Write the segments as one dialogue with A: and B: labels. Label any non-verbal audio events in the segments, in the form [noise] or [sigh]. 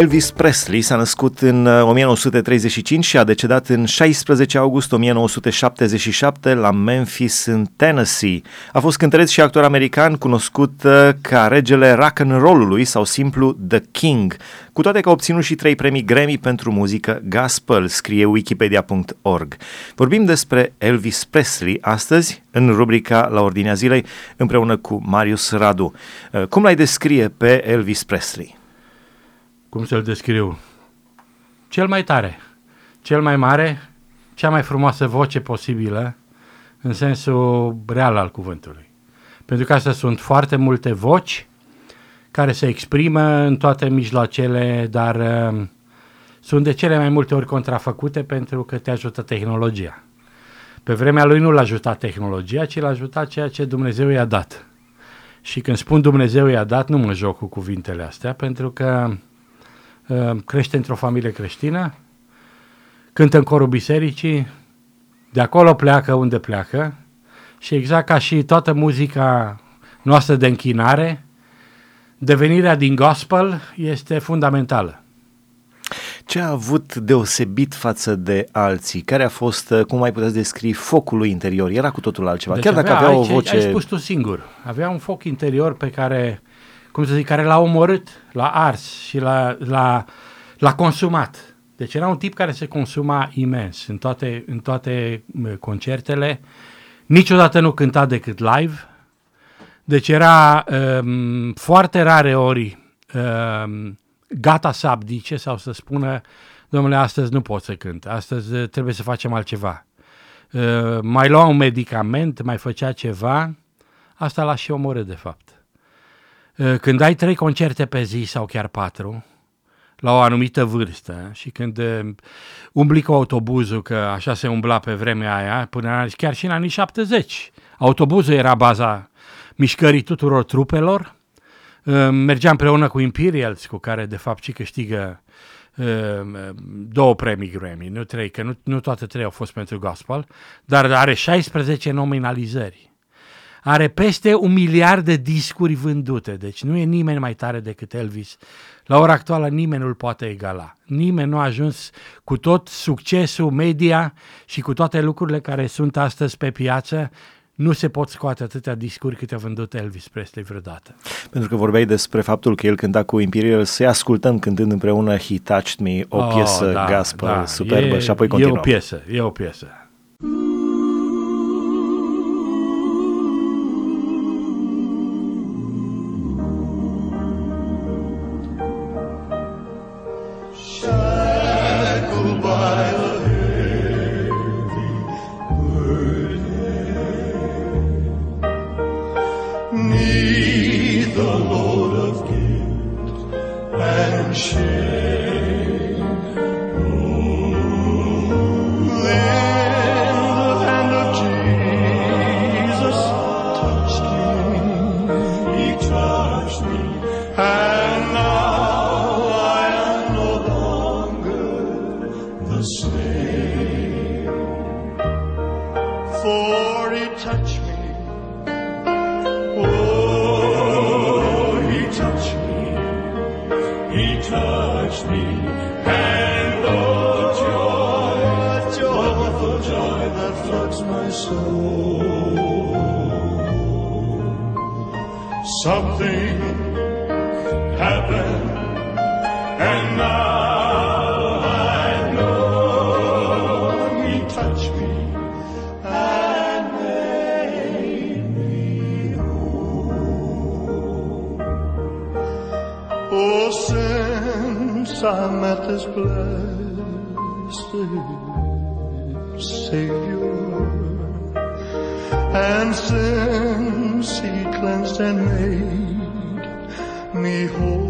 A: Elvis Presley s-a născut în 1935 uh, și a decedat în 16 august 1977 la Memphis, în Tennessee. A fost cântăreț și actor american cunoscut uh, ca regele rock and roll-ului sau simplu The King, cu toate că a obținut și trei premii Grammy pentru muzică gospel, scrie wikipedia.org. Vorbim despre Elvis Presley astăzi în rubrica La Ordinea Zilei împreună cu Marius Radu. Uh, cum l-ai descrie pe Elvis Presley?
B: Cum să-l descriu, cel mai tare, cel mai mare, cea mai frumoasă voce posibilă, în sensul real al cuvântului. Pentru că astea sunt foarte multe voci care se exprimă în toate mijloacele, dar uh, sunt de cele mai multe ori contrafăcute pentru că te ajută tehnologia. Pe vremea lui nu l-a ajutat tehnologia, ci l-a ajutat ceea ce Dumnezeu i-a dat. Și când spun Dumnezeu i-a dat, nu mă joc cu cuvintele astea, pentru că Uh, crește într-o familie creștină, cântă în corul bisericii, de acolo pleacă unde pleacă și exact ca și toată muzica noastră de închinare, devenirea din gospel este fundamentală.
A: Ce a avut deosebit față de alții? Care a fost, uh, cum mai puteți descrie, focul lui interior? Era cu totul altceva, deci chiar avea, dacă avea aici, o voce...
B: Ai spus tu singur. Avea un foc interior pe care cum să zic, care l-a omorât, l-a ars și l-a, l-a, l-a consumat. Deci era un tip care se consuma imens în toate, în toate concertele, niciodată nu cânta decât live, deci era um, foarte rare ori um, gata să abdice sau să spună, domnule, astăzi nu pot să cânt, astăzi uh, trebuie să facem altceva. Uh, mai lua un medicament, mai făcea ceva, asta l-a și omorât de fapt. Eh, când ai trei concerte pe zi sau chiar patru, la o anumită vârstă și când eh, umbli cu autobuzul, că așa se umbla pe vremea aia, până chiar și în anii 70. Autobuzul era baza mișcării tuturor trupelor, eh, mergea împreună cu Imperials, cu care de fapt și câștigă două premii Grammy, nu trei, că nu, nu toate trei au fost pentru gospel, dar are 16 nominalizări are peste un miliard de discuri vândute, deci nu e nimeni mai tare decât Elvis. La ora actuală nimeni nu-l poate egala. Nimeni nu a ajuns cu tot succesul media și cu toate lucrurile care sunt astăzi pe piață, nu se pot scoate atâtea discuri câte a vândut Elvis Presley vreodată.
A: Pentru că vorbeai despre faptul că el cânta cu Imperial, să ascultăm cântând împreună He Touched Me, o oh, piesă da, gospel da, superbă e, și apoi continuăm.
B: E o piesă, e o piesă.
C: touch me, and the joy, the joy that floods my soul. Something happened, and now. has blessed Savior, and since He cleansed and made me whole.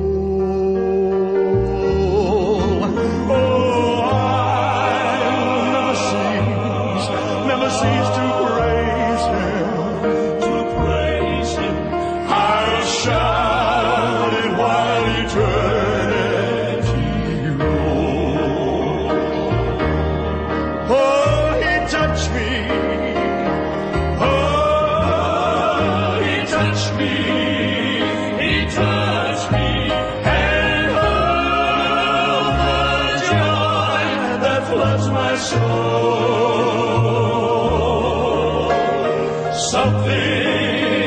C: something.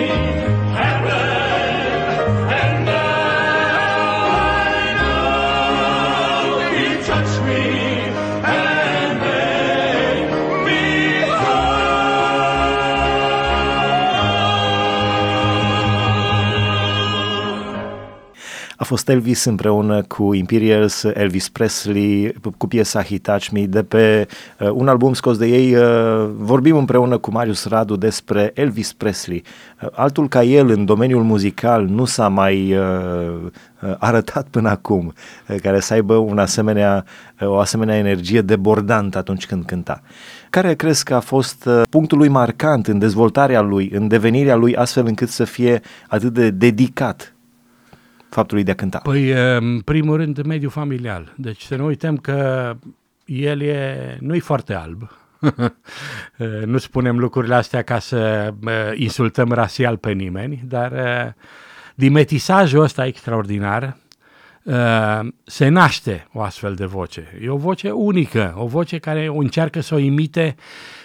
A: Fost Elvis împreună cu Imperials, Elvis Presley, cu piesa He Touch Me, de pe uh, un album scos de ei. Uh, vorbim împreună cu Marius Radu despre Elvis Presley. Uh, altul ca el în domeniul muzical nu s-a mai uh, uh arătat până acum, uh, care să aibă un asemenea, uh, o asemenea energie debordantă atunci când cânta. Care crezi că a fost uh, punctul lui marcant în dezvoltarea lui, în devenirea lui, astfel încât să fie atât de dedicat faptului de a cânta?
B: Păi, în primul rând, mediul familial. Deci să nu uităm că el e, nu e foarte alb. [laughs] nu spunem lucrurile astea ca să insultăm rasial pe nimeni, dar din metisajul ăsta extraordinar se naște o astfel de voce. E o voce unică, o voce care încearcă să o imite.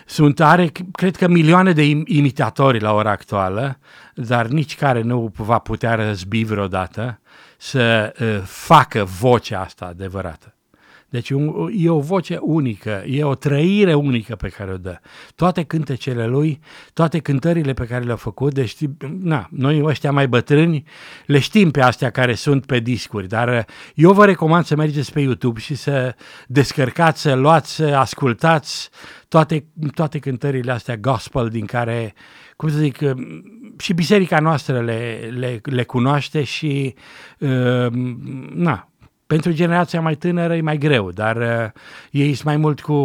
B: Sunt, are, cred că, milioane de imitatori la ora actuală, dar nici care nu va putea răzbi vreodată să uh, facă vocea asta adevărată. Deci un, e o voce unică, e o trăire unică pe care o dă. Toate cântecele lui, toate cântările pe care le-a făcut, deci na, noi ăștia mai bătrâni le știm pe astea care sunt pe discuri, dar uh, eu vă recomand să mergeți pe YouTube și să descărcați, să luați, să ascultați toate, toate cântările astea gospel din care cum să zic, și biserica noastră le, le, le cunoaște și, uh, na, pentru generația mai tânără e mai greu, dar uh, ei sunt mai mult cu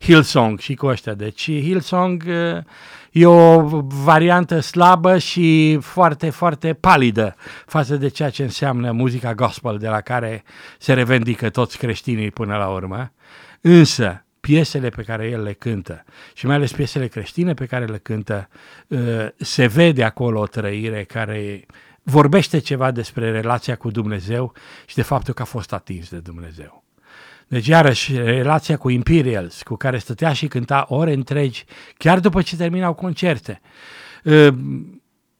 B: Hillsong și cu ăștia. Deci Hillsong uh, e o variantă slabă și foarte, foarte palidă față de ceea ce înseamnă muzica gospel de la care se revendică toți creștinii până la urmă. Însă, piesele pe care el le cântă și mai ales piesele creștine pe care le cântă, uh, se vede acolo o trăire care vorbește ceva despre relația cu Dumnezeu și de faptul că a fost atins de Dumnezeu. Deci, iarăși, relația cu Imperials, cu care stătea și cânta ore întregi, chiar după ce terminau concerte. Uh,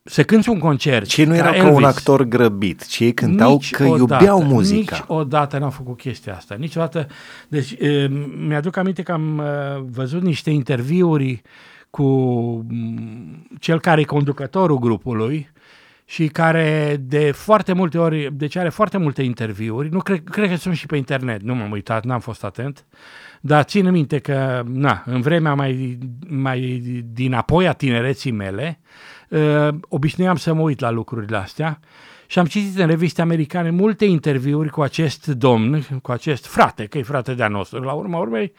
B: să cânti un concert.
A: Și nu era ca Elvis, un actor grăbit, ci ei cântau nici că odată, iubeau muzica.
B: Niciodată n-au făcut chestia asta. Niciodată. Deci e, mi-aduc aminte că am văzut niște interviuri cu cel care e conducătorul grupului și care de foarte multe ori, deci are foarte multe interviuri, nu cred, cred că sunt și pe internet, nu m-am uitat, n-am fost atent, dar țin minte că, na, în vremea mai, mai din apoi a tinereții mele, uh, obișnuiam să mă uit la lucrurile astea și am citit în reviste americane multe interviuri cu acest domn, cu acest frate, că e frate de-a nostru la urma urmei,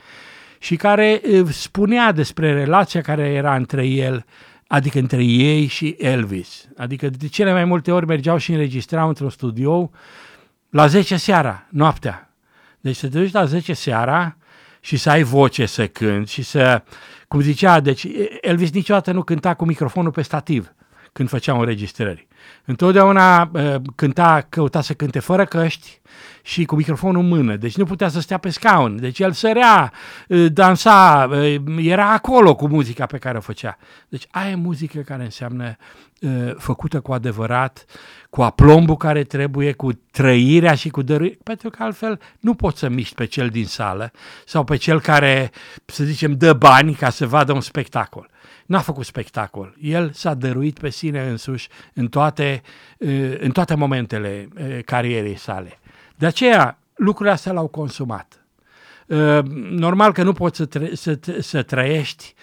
B: și care uh, spunea despre relația care era între el, adică între ei și Elvis. Adică de cele mai multe ori mergeau și înregistrau într-un studio la 10 seara, noaptea. Deci să te duci la 10 seara și să ai voce să cânti și să, cum zicea, deci Elvis niciodată nu cânta cu microfonul pe stativ când făcea înregistrări. Întotdeauna uh, cânta, căuta să cânte fără căști și cu microfonul în mână, deci nu putea să stea pe scaun, deci el sărea, uh, dansa, uh, era acolo cu muzica pe care o făcea. Deci aia e muzică care înseamnă uh, făcută cu adevărat, cu aplombul care trebuie, cu trăirea și cu dăruirea, pentru că altfel nu poți să miști pe cel din sală sau pe cel care, să zicem, dă bani ca să vadă un spectacol n-a făcut spectacol. El s-a dăruit pe sine însuși în toate, în toate momentele carierei sale. De aceea, lucrurile astea l-au consumat. Normal că nu poți să, tră- să, să trăiești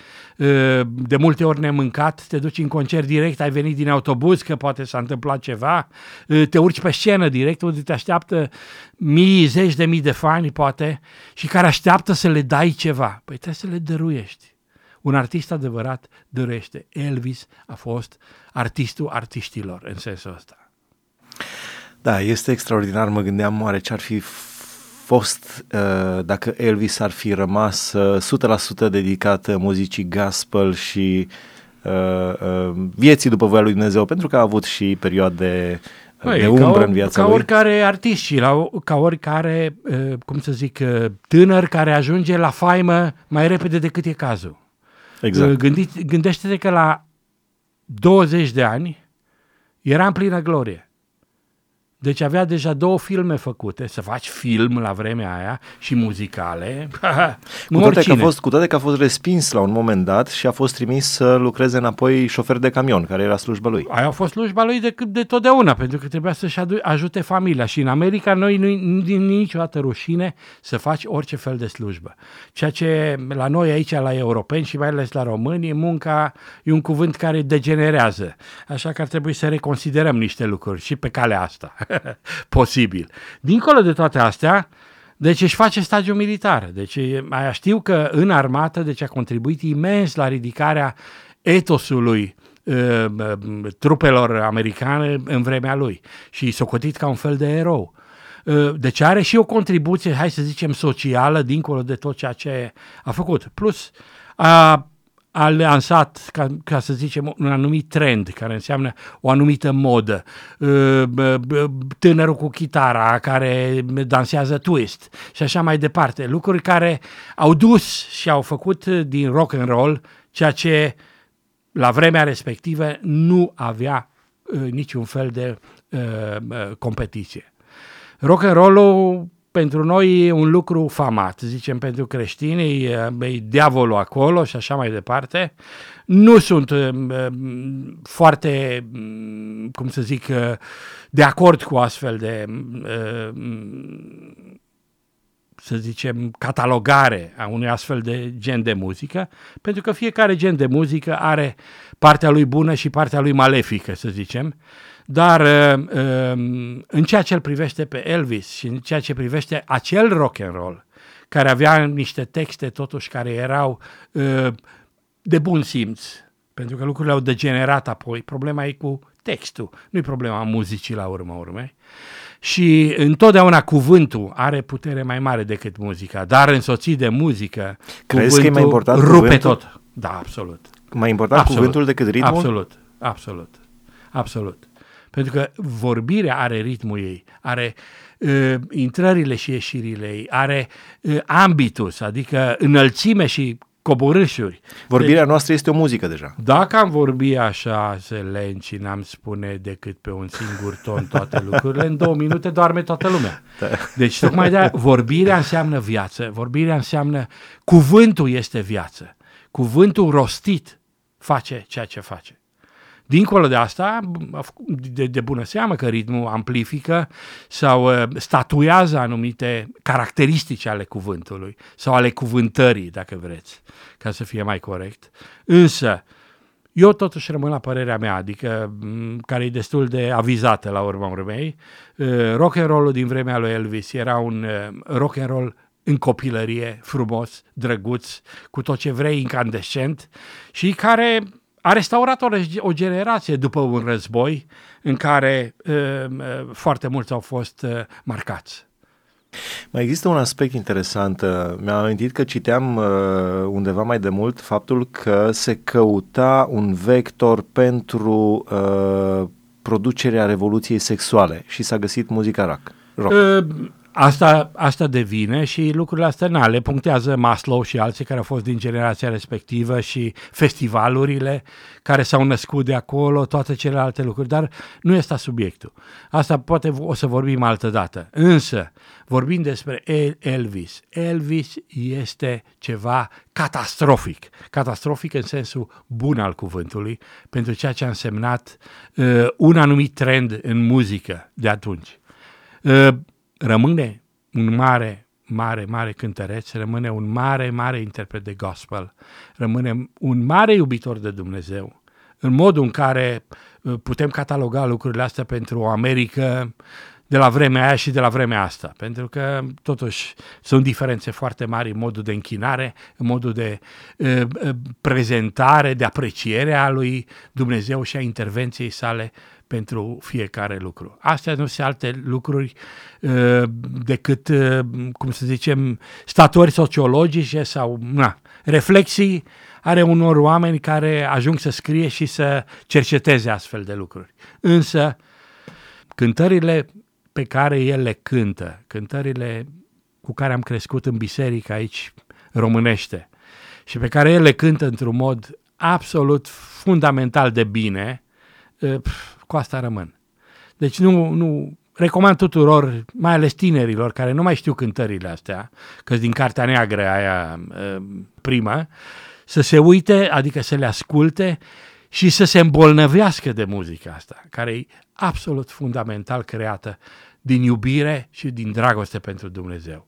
B: de multe ori nemâncat, te duci în concert direct, ai venit din autobuz, că poate s-a întâmplat ceva, te urci pe scenă direct, unde te așteaptă mii, zeci de mii de fani, poate, și care așteaptă să le dai ceva. Păi trebuie să le dăruiești. Un artist adevărat dorește. Elvis a fost artistul artiștilor în sensul ăsta.
A: Da, este extraordinar. Mă gândeam oare ce ar fi fost uh, dacă Elvis ar fi rămas uh, 100% dedicat muzicii gospel și uh, uh, vieții după voia lui Dumnezeu, pentru că a avut și perioade Băi, de umbră
B: ca,
A: în viața
B: ca
A: lui.
B: oricare artist și la, ca oricare, cum să zic, tânăr care ajunge la faimă mai repede decât e cazul.
A: Exact.
B: Gândi, gândește-te că la 20 de ani era în plină glorie. Deci avea deja două filme făcute, să faci film la vremea aia și muzicale. [laughs]
A: cu, toate că a fost, cu toate că a fost respins la un moment dat și a fost trimis să lucreze înapoi șofer de camion, care era slujba lui.
B: Aia a fost slujba lui de, de totdeauna, pentru că trebuia să-și ajute familia. Și în America noi nu e niciodată rușine să faci orice fel de slujbă. Ceea ce la noi aici, la europeni și mai ales la români, munca e un cuvânt care degenerează. Așa că ar trebui să reconsiderăm niște lucruri și pe calea asta. [laughs] posibil. Dincolo de toate astea, deci își face stagiul militar. Deci mai știu că în armată deci a contribuit imens la ridicarea etosului uh, trupelor americane în vremea lui și socotit ca un fel de erou. Uh, deci are și o contribuție, hai să zicem, socială, dincolo de tot ceea ce a făcut. Plus, a a lansat, ca, ca să zicem, un anumit trend, care înseamnă o anumită modă. Tânărul cu chitara care dansează twist și așa mai departe. Lucruri care au dus și au făcut din rock and roll ceea ce la vremea respectivă nu avea niciun fel de competiție. Rock and roll pentru noi e un lucru famat, zicem pentru creștini, e, e diavolul acolo și așa mai departe. Nu sunt e, foarte, cum să zic, de acord cu astfel de, e, să zicem, catalogare a unui astfel de gen de muzică, pentru că fiecare gen de muzică are partea lui bună și partea lui malefică, să zicem. Dar uh, um, în ceea ce îl privește pe Elvis și în ceea ce privește acel rock and roll, care avea niște texte totuși care erau uh, de bun simț, pentru că lucrurile au degenerat apoi, problema e cu textul, nu e problema muzicii la urmă urmei. Și întotdeauna cuvântul are putere mai mare decât muzica, dar însoțit de muzică,
A: Crezi că e mai important
B: rupe
A: cuvântul?
B: tot. Da, absolut.
A: Mai important
B: absolut.
A: cuvântul decât ritmul?
B: Absolut, absolut, absolut. Pentru că vorbirea are ritmul ei, are uh, intrările și ieșirile ei, are uh, ambitus, adică înălțime și coborâșuri.
A: Vorbirea deci, noastră este o muzică deja.
B: Dacă am vorbi așa, Selen, și n-am spune decât pe un singur ton toate lucrurile, în două minute doarme toată lumea. Da. Deci tocmai de vorbirea înseamnă viață, vorbirea înseamnă, cuvântul este viață. Cuvântul rostit face ceea ce face. Dincolo de asta, de, de bună seamă că ritmul amplifică sau uh, statuează anumite caracteristici ale cuvântului sau ale cuvântării, dacă vreți, ca să fie mai corect. Însă, eu totuși rămân la părerea mea, adică care e destul de avizată la urma urmei. Uh, rock and roll din vremea lui Elvis era un uh, rock and roll în copilărie, frumos, drăguț, cu tot ce vrei, incandescent și care a restaurat o, o generație după un război în care uh, uh, foarte mulți au fost uh, marcați.
A: Mai există un aspect interesant. Mi-am amintit că citeam uh, undeva mai de mult faptul că se căuta un vector pentru uh, producerea revoluției sexuale și s-a găsit muzica rock. rock. Uh,
B: Asta, asta devine și lucrurile astea na, le punctează Maslow și alții care au fost din generația respectivă și festivalurile care s-au născut de acolo, toate celelalte lucruri, dar nu este subiectul. Asta poate o să vorbim altă dată. Însă, vorbim despre Elvis. Elvis este ceva catastrofic. Catastrofic în sensul bun al cuvântului, pentru ceea ce a însemnat uh, un anumit trend în muzică de atunci. Uh, rămâne un mare, mare, mare cântăreț, rămâne un mare, mare interpret de gospel, rămâne un mare iubitor de Dumnezeu. În modul în care uh, putem cataloga lucrurile astea pentru o Americă de la vremea aia și de la vremea asta, pentru că totuși sunt diferențe foarte mari în modul de închinare, în modul de uh, uh prezentare, de apreciere a lui Dumnezeu și a intervenției sale pentru fiecare lucru. Astea nu sunt alte lucruri uh, decât, uh, cum să zicem, statori sociologice sau na, reflexii are unor oameni care ajung să scrie și să cerceteze astfel de lucruri. Însă, cântările pe care el le cântă, cântările cu care am crescut în biserică aici românește și pe care el le cântă într-un mod absolut fundamental de bine, ă, cu asta rămân. Deci nu, nu recomand tuturor, mai ales tinerilor care nu mai știu cântările astea, că din Cartea Neagră aia ă, prima, să se uite, adică să le asculte și să se îmbolnăvească de muzica asta, care e absolut fundamental creată din iubire și din dragoste pentru Dumnezeu.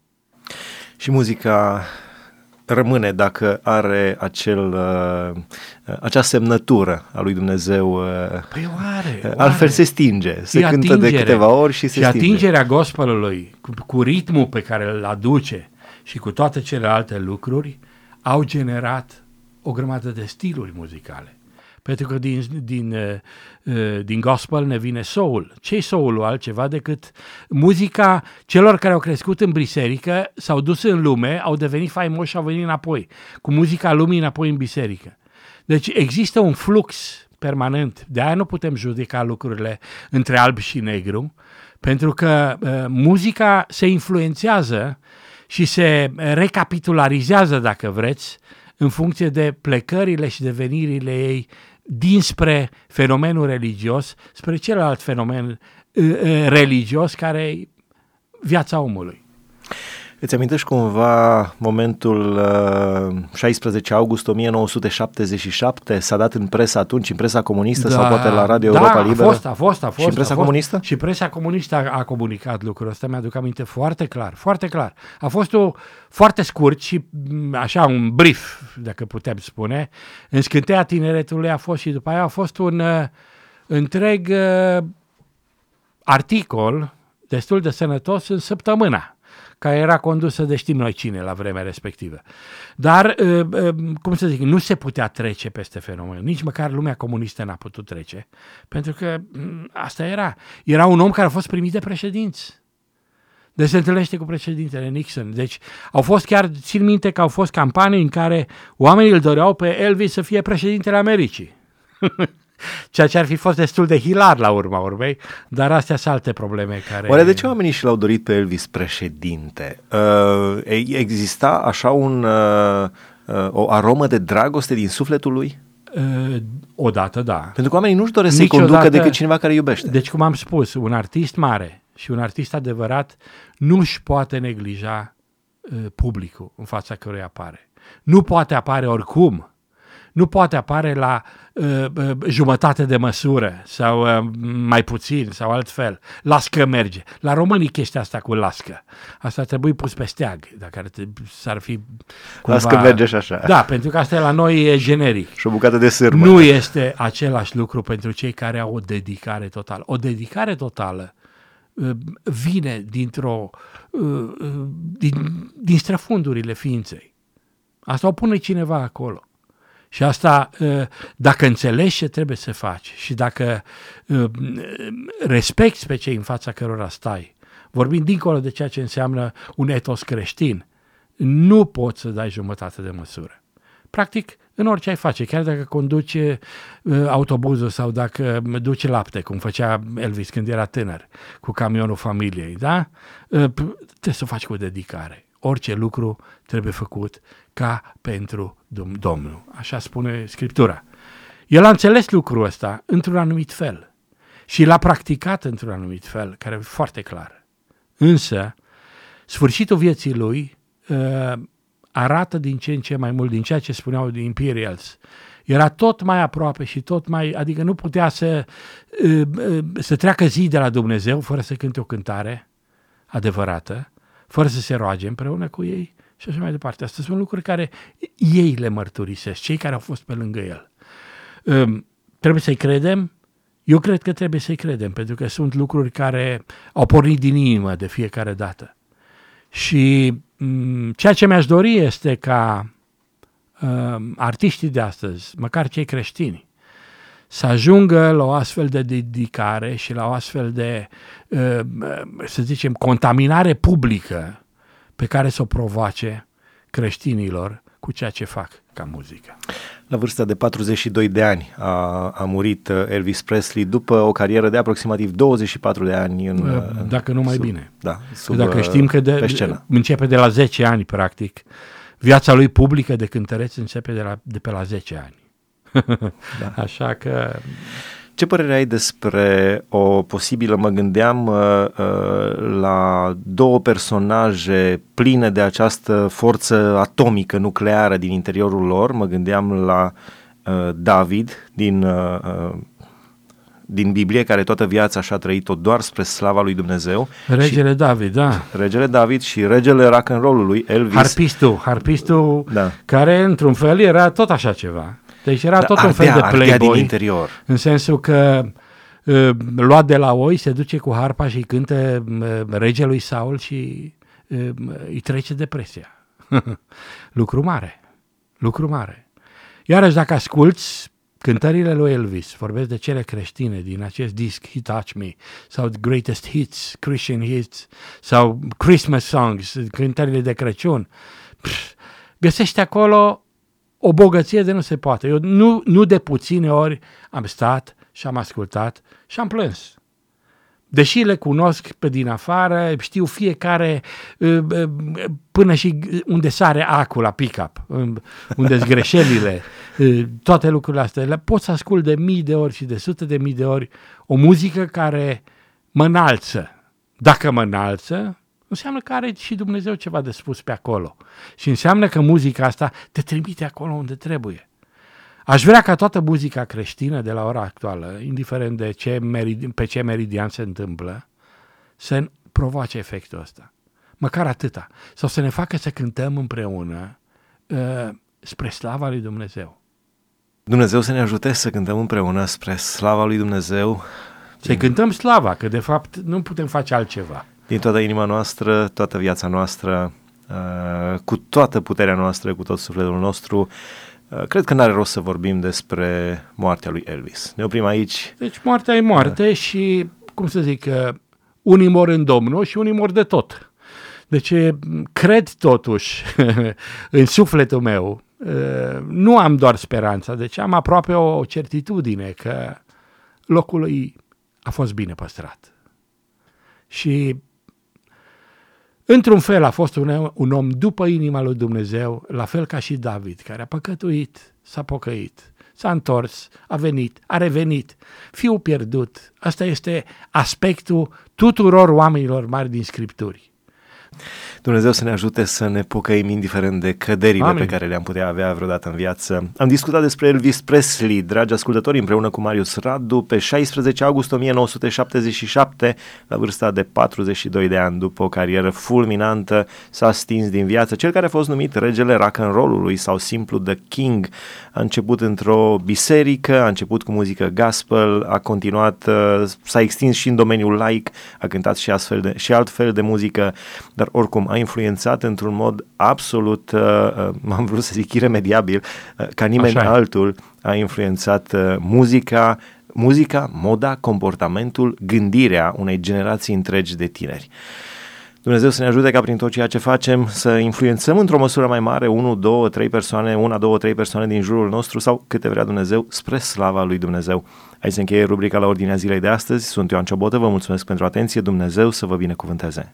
A: Și muzica rămâne dacă are acel, uh, acea semnătură a lui Dumnezeu. Uh,
B: păi oare, oare.
A: Altfel se stinge, se e cântă atingere. de câteva ori și se
B: și
A: stinge.
B: atingerea gospelului cu, cu ritmul pe care îl aduce și cu toate celelalte lucruri au generat o grămadă de stiluri muzicale. Pentru că din, din, uh, uh, din gospel ne vine soul. ce soul altceva decât muzica celor care au crescut în biserică, s-au dus în lume, au devenit faimoși și au venit înapoi, cu muzica lumii înapoi în biserică. Deci există un flux permanent, de aia nu putem judeca lucrurile între alb și negru, pentru că uh, muzica se influențează și se recapitularizează, dacă vreți, în funcție de plecările și devenirile ei dinspre fenomenul religios spre celălalt fenomen uh, uh, religios care e viața omului.
A: Îți amintești cumva momentul uh, 16 august 1977? S-a dat în presă atunci, în presa comunistă da, sau poate la Radio
B: da,
A: Europa Liberă?
B: a fost, a fost, a fost.
A: Și în presa
B: a fost,
A: comunistă?
B: Și presa comunistă a, a comunicat lucrul ăsta, mi-aduc aminte foarte clar, foarte clar. A fost o foarte scurt și mm, așa un brief, dacă putem spune. În scânteia tineretului a fost și după aia a fost un uh, întreg uh, articol destul de sănătos în săptămâna care era condusă de știm noi cine la vremea respectivă. Dar, uh, uh, cum să zic, nu se putea trece peste fenomen. Nici măcar lumea comunistă n-a putut trece, pentru că mm, asta era. Era un om care a fost primit de președinți. Deci se întâlnește cu președintele Nixon. Deci au fost chiar, țin minte că au fost campanii în care oamenii îl doreau pe Elvis să fie președintele Americii. [laughs] ceea ce ar fi fost destul de hilar la urma urmei, dar astea sunt alte probleme care...
A: Oare de ce oamenii și l-au dorit pe Elvis președinte? Uh, exista așa un, uh, uh, o aromă de dragoste din sufletul lui?
B: Uh, odată, da.
A: Pentru că oamenii nu-și doresc să-i conducă decât cineva care iubește.
B: Deci, cum am spus, un artist mare și un artist adevărat nu-și poate neglija uh, publicul în fața căruia apare. Nu poate apare oricum nu poate apare la uh, uh, jumătate de măsură sau uh, mai puțin sau altfel. Lască merge. La românii chestia asta cu lască. Asta trebuie pus pe steag, dacă ar, s-ar fi
A: cumva... Lască merge și așa.
B: Da, pentru că asta la noi e generic.
A: Și o bucată de sârmă.
B: Nu este același lucru pentru cei care au o dedicare totală. O dedicare totală uh, vine dintr-o uh, din, din străfundurile ființei. Asta o pune cineva acolo. Și asta, ă, dacă înțelegi ce trebuie să faci și dacă ă, respecti pe cei în fața cărora stai, vorbind dincolo de ceea ce înseamnă un etos creștin, nu poți să dai jumătate de măsură. Practic, în orice ai face, chiar dacă conduci uh, autobuzul sau dacă duci lapte, cum făcea Elvis când era tânăr, cu camionul familiei, da? Uh, trebuie să o faci cu dedicare. Orice lucru trebuie făcut ca pentru Domnul. Așa spune Scriptura. El a înțeles lucrul ăsta într-un anumit fel și l-a practicat într-un anumit fel, care e foarte clar. Însă, sfârșitul vieții lui uh, arată din ce în ce mai mult din ceea ce spuneau de Imperials. Era tot mai aproape și tot mai, adică nu putea să, uh, uh, să treacă zi de la Dumnezeu fără să cânte o cântare adevărată, fără să se roage împreună cu ei și așa mai departe. Astea sunt lucruri care ei le mărturisesc, cei care au fost pe lângă el. Um, trebuie să-i credem? Eu cred că trebuie să-i credem, pentru că sunt lucruri care au pornit din inimă de fiecare dată. Și um, ceea ce mi-aș dori este ca um, artiștii de astăzi, măcar cei creștini, să ajungă la o astfel de dedicare și la o astfel de, uh, să zicem, contaminare publică pe care să o provoace creștinilor cu ceea ce fac ca muzică.
A: La vârsta de 42 de ani a, a murit uh, Elvis Presley după o carieră de aproximativ 24 de ani în...
B: Uh, Dacă nu mai
A: sub,
B: bine.
A: Da, sub,
B: Dacă știm că de,
A: pe scenă.
B: începe de la 10 ani, practic, viața lui publică de cântăreț începe de, la, de pe la 10 ani.
A: Da. [laughs]
B: Așa că
A: Ce părere ai despre o posibilă, mă gândeam uh, uh, la două personaje pline de această forță atomică nucleară din interiorul lor, mă gândeam la uh, David din, uh, uh, din Biblie, care toată viața și-a trăit-o doar spre slava lui Dumnezeu.
B: regele și David, da.
A: Regele David și regele rock and roll-ului, Elvis.
B: Harpistul, harpistul
A: Da.
B: care într-un fel era tot așa ceva. Deci era
A: Da,
B: tot un fel
A: ardea,
B: de
A: ardea din
B: playboy,
A: interior.
B: în sensul că uh, luat de la oi, se duce cu harpa și îi cântă uh, regelui Saul și uh, îi trece depresia. [laughs] lucru mare, lucru mare. Iarăși dacă asculți cântările lui Elvis, vorbesc de cele creștine din acest disc He Touch Me, sau The Greatest Hits, Christian Hits, sau Christmas Songs, cântările de Crăciun, pf, găsești acolo o bogăție de nu se poate. Eu nu, nu de puține ori am stat și am ascultat și am plâns. Deși le cunosc pe din afară, știu fiecare uh, uh, până și unde sare acul la pick-up, uh, unde sunt greșelile, uh, toate lucrurile astea. Le pot să ascult de mii de ori și de sute de mii de ori o muzică care mă înalță. Dacă mă înalță, înseamnă că are și Dumnezeu ceva de spus pe acolo. Și înseamnă că muzica asta te trimite acolo unde trebuie. Aș vrea ca toată muzica creștină de la ora actuală, indiferent de ce merid- pe ce meridian se întâmplă, să provoace efectul ăsta. Măcar atâta. Sau să ne facă să cântăm împreună uh, spre slava lui Dumnezeu.
A: Dumnezeu să ne ajute să cântăm împreună spre slava lui Dumnezeu,
B: Să-i cântăm slava, că de fapt nu putem face altceva.
A: Din toată inima noastră, toată viața noastră, uh, cu toată puterea noastră, cu tot sufletul nostru. Uh, Cred că n-are rost să vorbim despre moartea lui Elvis. Ne oprim aici.
B: Deci moartea e moarte da. și, cum să zic, uh, unii mor în Domnul și unii mor de tot. Deci e, cred totuși [laughs] în sufletul meu, uh, nu am doar speranța, deci am aproape o certitudine că locul lui a fost bine păstrat. Și într-un fel a fost un, un om după inima lui Dumnezeu, la fel ca și David, care a păcătuit, s-a pocăit, s-a întors, a venit, a revenit, fiul pierdut. Asta este aspectul tuturor oamenilor mari din Scripturi.
A: Dumnezeu să ne ajute să ne pocăim indiferent de căderile
B: Amin.
A: pe care le-am putea avea vreodată în viață. Am discutat despre Elvis Presley, dragi ascultători, împreună cu Marius Radu, pe 16 august 1977, la vârsta de 42 de ani, după o carieră fulminantă, s-a stins din viață. Cel care a fost numit regele rock and roll-ului sau simplu The King a început într-o biserică, a început cu muzică gospel, a continuat, uh, s-a extins și în domeniul laic, a cântat și, astfel de, și altfel de muzică, dar oricum a influențat într-un mod absolut, uh, uh, am vrut să zic iremediabil, uh, ca nimeni
B: Așa e.
A: altul a influențat uh, muzica, muzica, moda, comportamentul, gândirea unei generații întregi de tineri. Dumnezeu să ne ajute ca prin tot ceea ce facem să influențăm într-o măsură mai mare 1, 2, 3 persoane, una, două, trei persoane din jurul nostru sau câte vrea Dumnezeu spre slava lui Dumnezeu. Aici se încheie rubrica la ordinea zilei de astăzi. Sunt Ioan Ciobotă, vă mulțumesc pentru atenție, Dumnezeu să vă binecuvânteze.